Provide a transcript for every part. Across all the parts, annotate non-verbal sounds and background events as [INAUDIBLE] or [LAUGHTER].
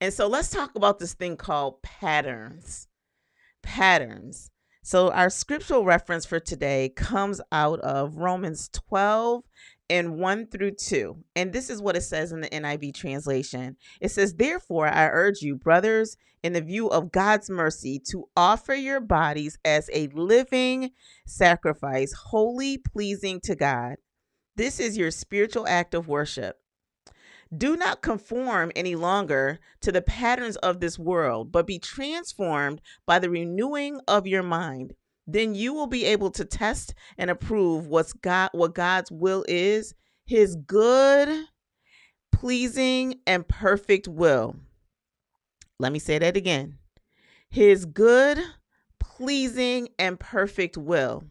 And so let's talk about this thing called patterns. Patterns. So our scriptural reference for today comes out of Romans 12 and 1 through 2. And this is what it says in the NIV translation. It says, Therefore, I urge you, brothers, in the view of God's mercy, to offer your bodies as a living sacrifice, wholly pleasing to God. This is your spiritual act of worship. Do not conform any longer to the patterns of this world, but be transformed by the renewing of your mind. Then you will be able to test and approve what's God what God's will is, his good, pleasing, and perfect will. Let me say that again. His good, pleasing, and perfect will.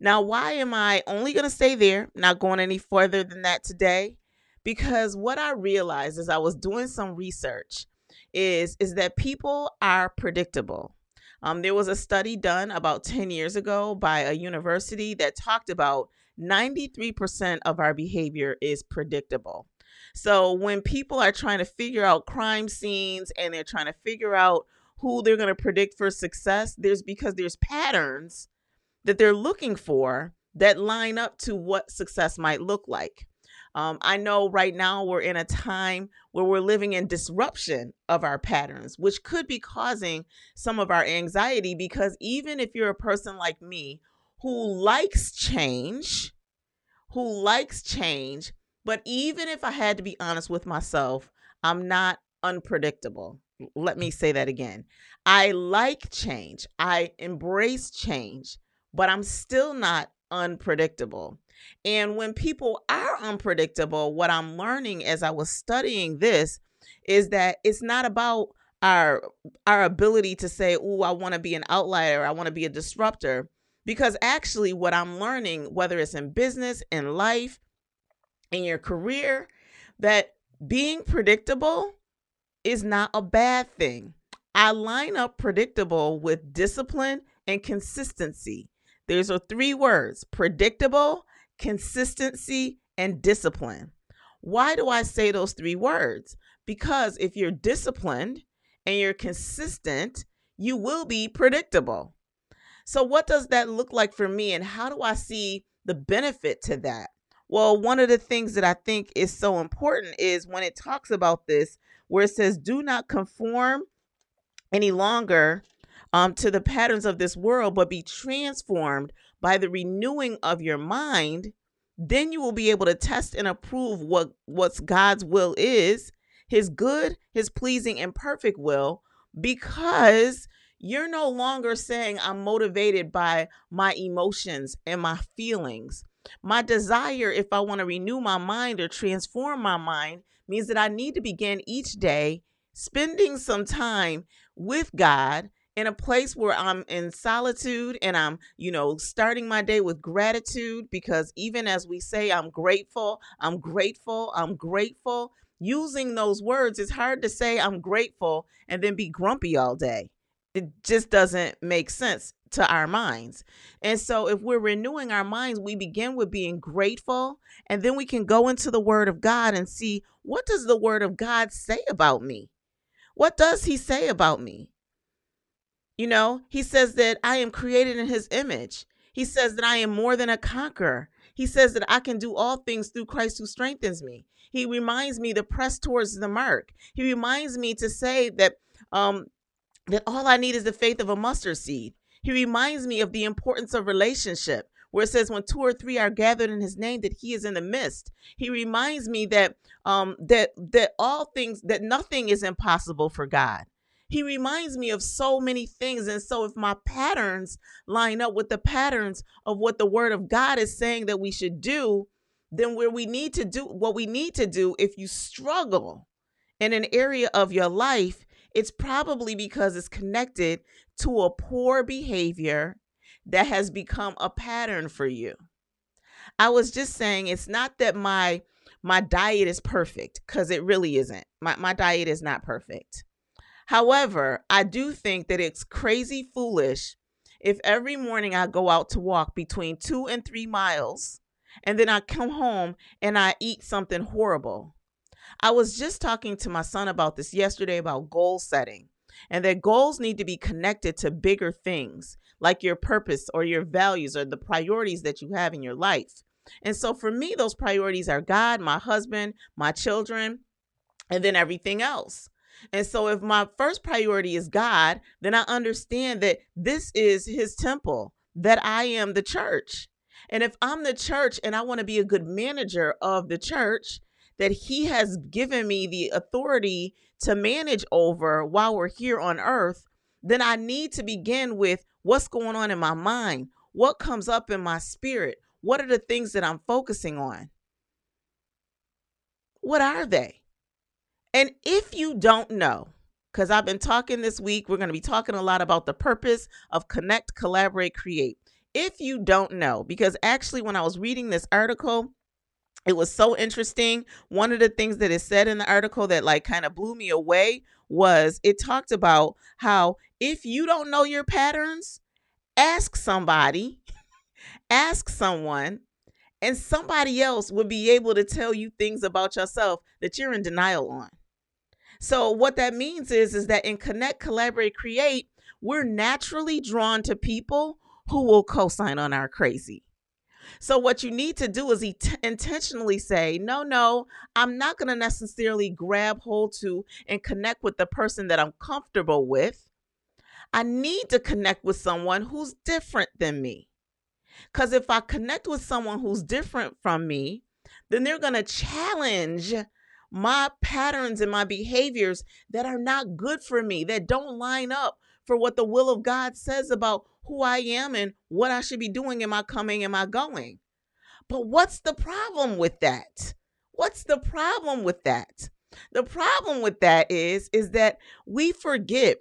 Now, why am I only going to stay there, not going any further than that today? Because what I realized as I was doing some research is is that people are predictable. Um, there was a study done about 10 years ago by a university that talked about 93% of our behavior is predictable. So when people are trying to figure out crime scenes and they're trying to figure out who they're going to predict for success, there's because there's patterns that they're looking for that line up to what success might look like. Um, I know right now we're in a time where we're living in disruption of our patterns, which could be causing some of our anxiety because even if you're a person like me who likes change, who likes change, but even if I had to be honest with myself, I'm not unpredictable. Let me say that again. I like change, I embrace change, but I'm still not unpredictable. And when people are unpredictable, what I'm learning as I was studying this is that it's not about our our ability to say, "Oh, I want to be an outlier, I want to be a disruptor." Because actually what I'm learning, whether it's in business, in life, in your career, that being predictable is not a bad thing. I line up predictable with discipline and consistency. There's are three words predictable, consistency, and discipline. Why do I say those three words? Because if you're disciplined and you're consistent, you will be predictable. So, what does that look like for me, and how do I see the benefit to that? Well, one of the things that I think is so important is when it talks about this, where it says, Do not conform any longer um, to the patterns of this world, but be transformed by the renewing of your mind, then you will be able to test and approve what what's God's will is, his good, his pleasing and perfect will because you're no longer saying I'm motivated by my emotions and my feelings. My desire if I want to renew my mind or transform my mind means that I need to begin each day spending some time with God in a place where I'm in solitude and I'm, you know, starting my day with gratitude because even as we say, I'm grateful, I'm grateful, I'm grateful, using those words, it's hard to say I'm grateful and then be grumpy all day. It just doesn't make sense to our minds. And so if we're renewing our minds, we begin with being grateful and then we can go into the word of God and see what does the word of God say about me? What does he say about me? You know, he says that I am created in his image. He says that I am more than a conqueror. He says that I can do all things through Christ who strengthens me. He reminds me to press towards the mark. He reminds me to say that um that all I need is the faith of a mustard seed. He reminds me of the importance of relationship, where it says when two or three are gathered in his name that he is in the midst. He reminds me that um that that all things that nothing is impossible for God. He reminds me of so many things. And so, if my patterns line up with the patterns of what the word of God is saying that we should do, then where we need to do what we need to do, if you struggle in an area of your life, it's probably because it's connected to a poor behavior that has become a pattern for you. I was just saying it's not that my my diet is perfect because it really isn't. My my diet is not perfect. However, I do think that it's crazy foolish if every morning I go out to walk between two and three miles and then I come home and I eat something horrible. I was just talking to my son about this yesterday about goal setting and that goals need to be connected to bigger things like your purpose or your values or the priorities that you have in your life. And so for me, those priorities are God, my husband, my children, and then everything else. And so if my first priority is God, then I understand that this is his temple, that I am the church. And if I'm the church and I want to be a good manager of the church, that he has given me the authority to manage over while we're here on earth, then I need to begin with what's going on in my mind, what comes up in my spirit, what are the things that I'm focusing on? What are they? And if you don't know, because I've been talking this week, we're going to be talking a lot about the purpose of connect, collaborate, create. If you don't know, because actually, when I was reading this article, it was so interesting. One of the things that is said in the article that like kind of blew me away was it talked about how if you don't know your patterns, ask somebody, [LAUGHS] ask someone, and somebody else would be able to tell you things about yourself that you're in denial on. So what that means is is that in connect, collaborate, create, we're naturally drawn to people who will co-sign on our crazy. So, what you need to do is et- intentionally say, no, no, I'm not going to necessarily grab hold to and connect with the person that I'm comfortable with. I need to connect with someone who's different than me. Because if I connect with someone who's different from me, then they're going to challenge my patterns and my behaviors that are not good for me, that don't line up for what the will of God says about who I am and what I should be doing Am I coming Am I going. But what's the problem with that? What's the problem with that? The problem with that is is that we forget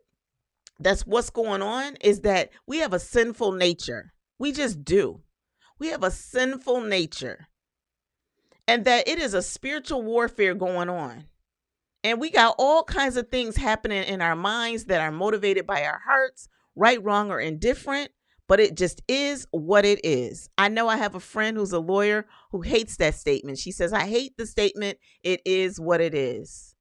that's what's going on is that we have a sinful nature. We just do. We have a sinful nature. And that it is a spiritual warfare going on. And we got all kinds of things happening in our minds that are motivated by our hearts, right, wrong, or indifferent, but it just is what it is. I know I have a friend who's a lawyer who hates that statement. She says, I hate the statement, it is what it is.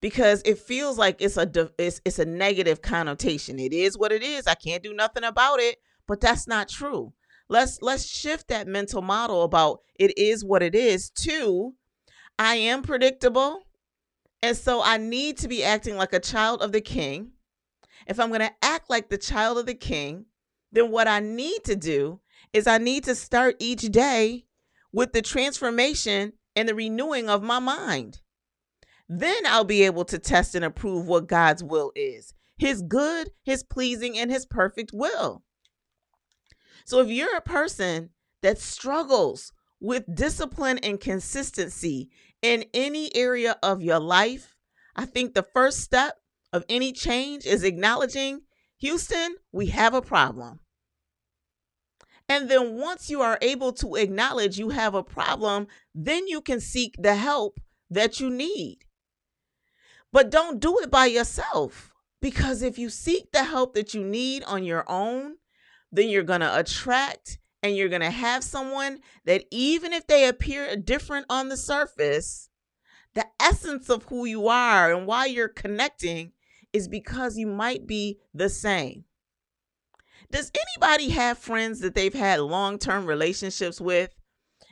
Because it feels like it's a it's, it's a negative connotation. It is what it is. I can't do nothing about it, but that's not true. Let's let's shift that mental model about it is what it is to I am predictable. And so I need to be acting like a child of the king. If I'm going to act like the child of the king, then what I need to do is I need to start each day with the transformation and the renewing of my mind. Then I'll be able to test and approve what God's will is His good, His pleasing, and His perfect will. So if you're a person that struggles with discipline and consistency in any area of your life, I think the first step of any change is acknowledging Houston, we have a problem. And then once you are able to acknowledge you have a problem, then you can seek the help that you need. But don't do it by yourself because if you seek the help that you need on your own, then you're going to attract and you're going to have someone that even if they appear different on the surface, the essence of who you are and why you're connecting is because you might be the same. Does anybody have friends that they've had long term relationships with,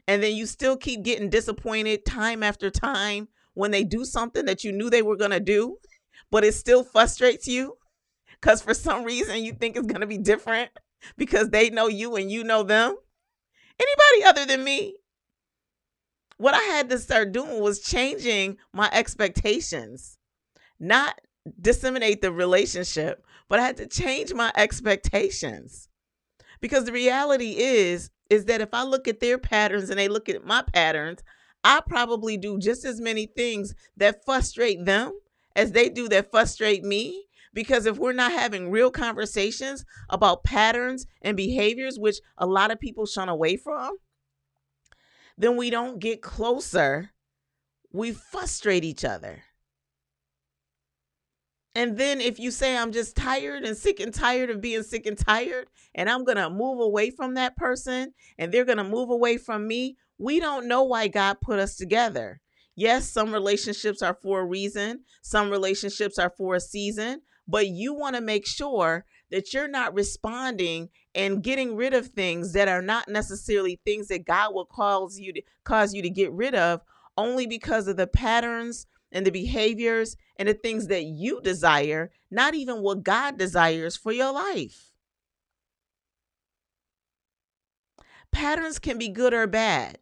and then you still keep getting disappointed time after time when they do something that you knew they were going to do, but it still frustrates you? Because for some reason you think it's going to be different? [LAUGHS] because they know you and you know them? Anybody other than me? What I had to start doing was changing my expectations, not disseminate the relationship, but I had to change my expectations. Because the reality is is that if I look at their patterns and they look at my patterns, I probably do just as many things that frustrate them as they do that frustrate me because if we're not having real conversations about patterns and behaviors, which a lot of people shun away from, then we don't get closer. We frustrate each other. And then if you say, I'm just tired and sick and tired of being sick and tired, and I'm going to move away from that person and they're going to move away from me, we don't know why God put us together. Yes, some relationships are for a reason, some relationships are for a season, but you want to make sure that you're not responding and getting rid of things that are not necessarily things that God will cause you to cause you to get rid of only because of the patterns and the behaviors and the things that you desire, not even what God desires for your life. Patterns can be good or bad.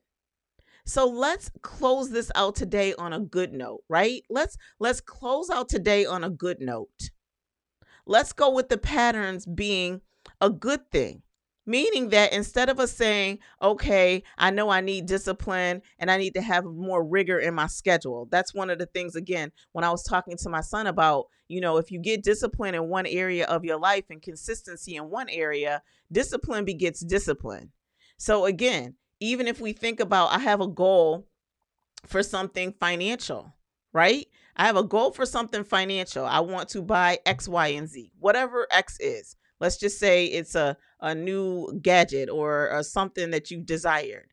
So let's close this out today on a good note, right? Let's let's close out today on a good note. Let's go with the patterns being a good thing. Meaning that instead of us saying, okay, I know I need discipline and I need to have more rigor in my schedule. That's one of the things, again, when I was talking to my son about, you know, if you get discipline in one area of your life and consistency in one area, discipline begets discipline. So, again, even if we think about, I have a goal for something financial, right? I have a goal for something financial. I want to buy X, Y, and Z, whatever X is. Let's just say it's a, a new gadget or, or something that you desired.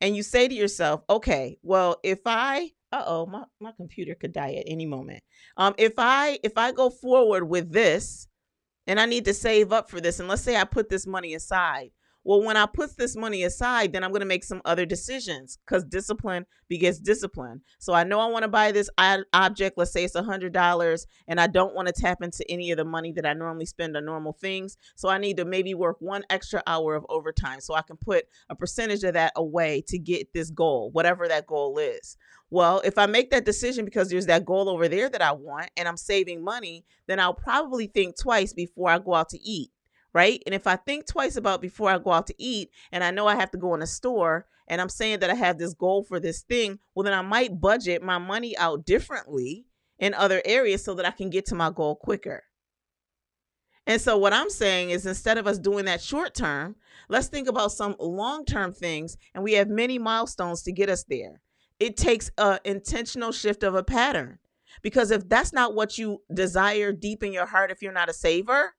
And you say to yourself, okay, well, if I uh-oh, my, my computer could die at any moment. Um, if I if I go forward with this and I need to save up for this, and let's say I put this money aside, well, when I put this money aside, then I'm going to make some other decisions because discipline begets discipline. So I know I want to buy this object. Let's say it's a hundred dollars, and I don't want to tap into any of the money that I normally spend on normal things. So I need to maybe work one extra hour of overtime so I can put a percentage of that away to get this goal, whatever that goal is. Well, if I make that decision because there's that goal over there that I want and I'm saving money, then I'll probably think twice before I go out to eat right? And if I think twice about before I go out to eat and I know I have to go in a store and I'm saying that I have this goal for this thing, well, then I might budget my money out differently in other areas so that I can get to my goal quicker. And so, what I'm saying is instead of us doing that short term, let's think about some long term things, and we have many milestones to get us there. It takes an intentional shift of a pattern. Because if that's not what you desire deep in your heart, if you're not a saver,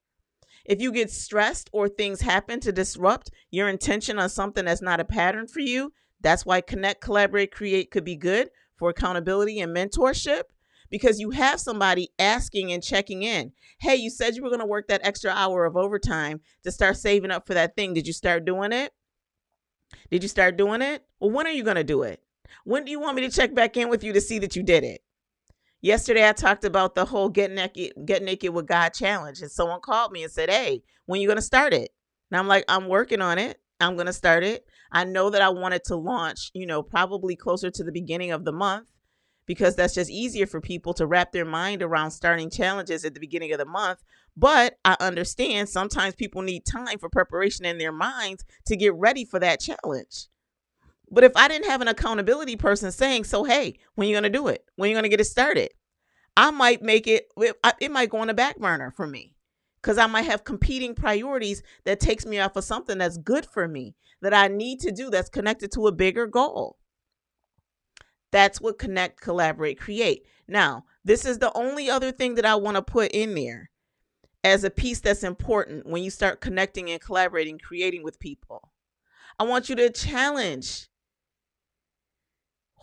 if you get stressed or things happen to disrupt your intention on something that's not a pattern for you, that's why connect, collaborate, create could be good for accountability and mentorship because you have somebody asking and checking in. Hey, you said you were going to work that extra hour of overtime to start saving up for that thing. Did you start doing it? Did you start doing it? Well, when are you going to do it? When do you want me to check back in with you to see that you did it? Yesterday, I talked about the whole get naked, get naked with God challenge, and someone called me and said, "Hey, when you gonna start it?" And I'm like, "I'm working on it. I'm gonna start it. I know that I wanted to launch, you know, probably closer to the beginning of the month." Because that's just easier for people to wrap their mind around starting challenges at the beginning of the month. But I understand sometimes people need time for preparation in their minds to get ready for that challenge. But if I didn't have an accountability person saying, so hey, when you gonna do it? When you gonna get it started? I might make it. It might go on the back burner for me because I might have competing priorities that takes me off of something that's good for me that I need to do that's connected to a bigger goal. That's what connect, collaborate, create. Now, this is the only other thing that I want to put in there as a piece that's important when you start connecting and collaborating, creating with people. I want you to challenge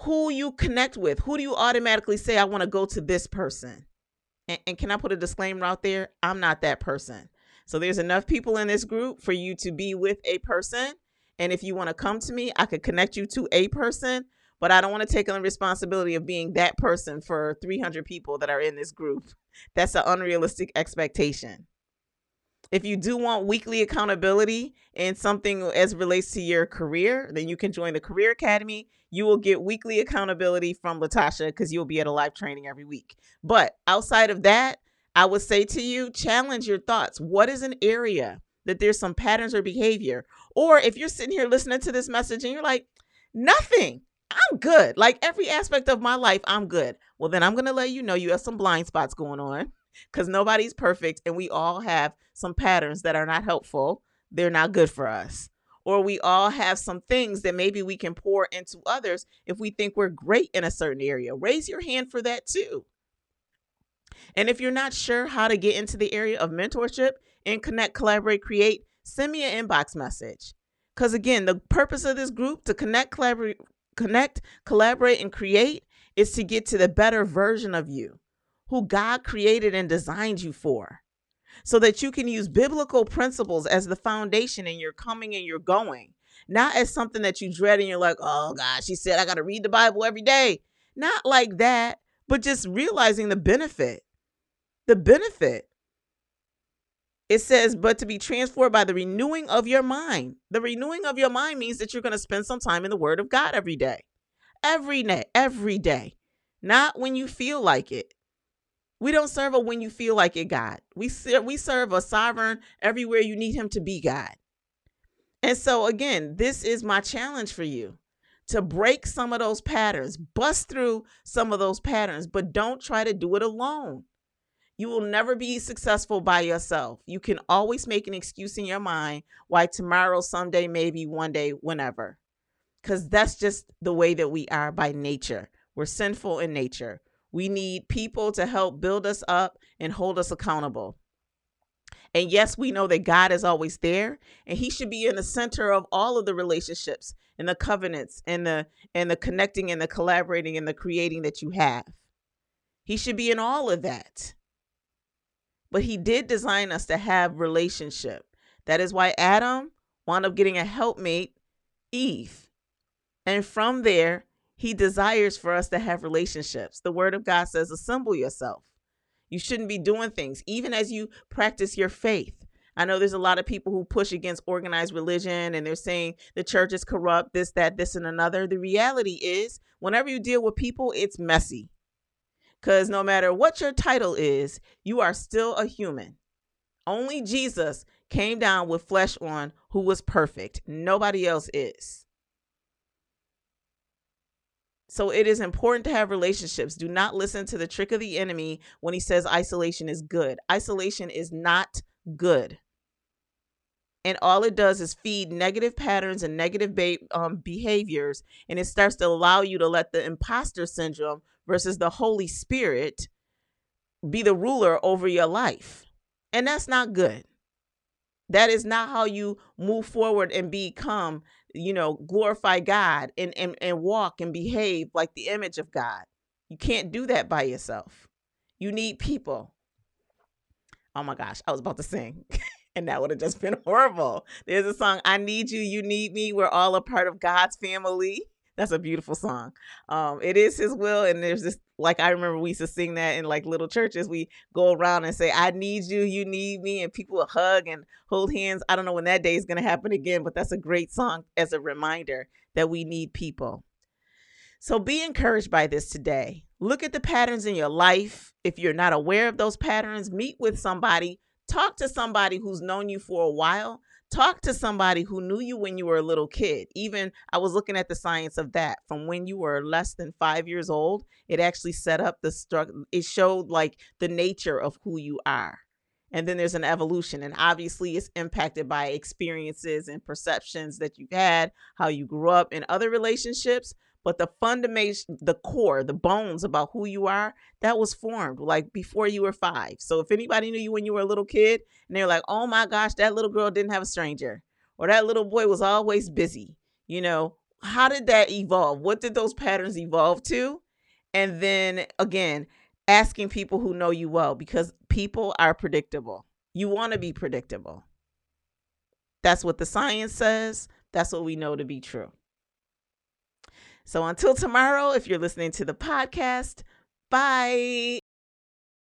who you connect with. Who do you automatically say, I want to go to this person? And, and, can I put a disclaimer out there? I'm not that person. So there's enough people in this group for you to be with a person. And if you want to come to me, I could connect you to a person, but I don't want to take on the responsibility of being that person for 300 people that are in this group. That's an unrealistic expectation. If you do want weekly accountability and something as relates to your career, then you can join the Career Academy. You will get weekly accountability from Latasha because you'll be at a live training every week. But outside of that, I would say to you, challenge your thoughts. What is an area that there's some patterns or behavior? Or if you're sitting here listening to this message and you're like, nothing, I'm good. Like every aspect of my life, I'm good. Well, then I'm going to let you know you have some blind spots going on because nobody's perfect and we all have some patterns that are not helpful. They're not good for us. Or we all have some things that maybe we can pour into others if we think we're great in a certain area. Raise your hand for that too. And if you're not sure how to get into the area of mentorship and connect, collaborate, create, send me an inbox message. Because again, the purpose of this group to connect, collaborate, connect, collaborate, and create is to get to the better version of you, who God created and designed you for, so that you can use biblical principles as the foundation in your coming and your going, not as something that you dread and you're like, oh God, she said I got to read the Bible every day. Not like that, but just realizing the benefit. The benefit. It says, but to be transformed by the renewing of your mind. The renewing of your mind means that you're going to spend some time in the Word of God every day. Every day, every day. Not when you feel like it. We don't serve a when you feel like it God. We serve, we serve a sovereign everywhere you need him to be God. And so again, this is my challenge for you to break some of those patterns, bust through some of those patterns, but don't try to do it alone. You will never be successful by yourself. You can always make an excuse in your mind why tomorrow, someday, maybe one day, whenever. Because that's just the way that we are by nature. We're sinful in nature. We need people to help build us up and hold us accountable. And yes, we know that God is always there and he should be in the center of all of the relationships and the covenants and the and the connecting and the collaborating and the creating that you have. He should be in all of that. But he did design us to have relationship. That is why Adam wound up getting a helpmate, Eve. And from there, he desires for us to have relationships. The word of God says, assemble yourself. You shouldn't be doing things, even as you practice your faith. I know there's a lot of people who push against organized religion and they're saying the church is corrupt, this, that, this, and another. The reality is, whenever you deal with people, it's messy. Because no matter what your title is, you are still a human. Only Jesus came down with flesh on who was perfect. Nobody else is. So it is important to have relationships. Do not listen to the trick of the enemy when he says isolation is good. Isolation is not good. And all it does is feed negative patterns and negative ba- um, behaviors. And it starts to allow you to let the imposter syndrome versus the Holy Spirit be the ruler over your life. And that's not good. That is not how you move forward and become, you know, glorify God and, and, and walk and behave like the image of God. You can't do that by yourself. You need people. Oh my gosh, I was about to sing. [LAUGHS] and that would have just been [LAUGHS] horrible. There's a song, I Need You, You Need Me. We're all a part of God's family. That's a beautiful song. Um, it is his will, and there's this like I remember we used to sing that in like little churches. We go around and say, "I need you, you need me," and people hug and hold hands. I don't know when that day is going to happen again, but that's a great song as a reminder that we need people. So be encouraged by this today. Look at the patterns in your life. If you're not aware of those patterns, meet with somebody, talk to somebody who's known you for a while talk to somebody who knew you when you were a little kid. Even I was looking at the science of that from when you were less than five years old. It actually set up the struggle. It showed like the nature of who you are. And then there's an evolution, and obviously it's impacted by experiences and perceptions that you've had, how you grew up in other relationships, but the fundamental the core the bones about who you are that was formed like before you were five. So if anybody knew you when you were a little kid and they're like oh my gosh that little girl didn't have a stranger or that little boy was always busy you know? How did that evolve? What did those patterns evolve to? And then again asking people who know you well because people are predictable. You want to be predictable. That's what the science says. That's what we know to be true so until tomorrow, if you're listening to the podcast, bye.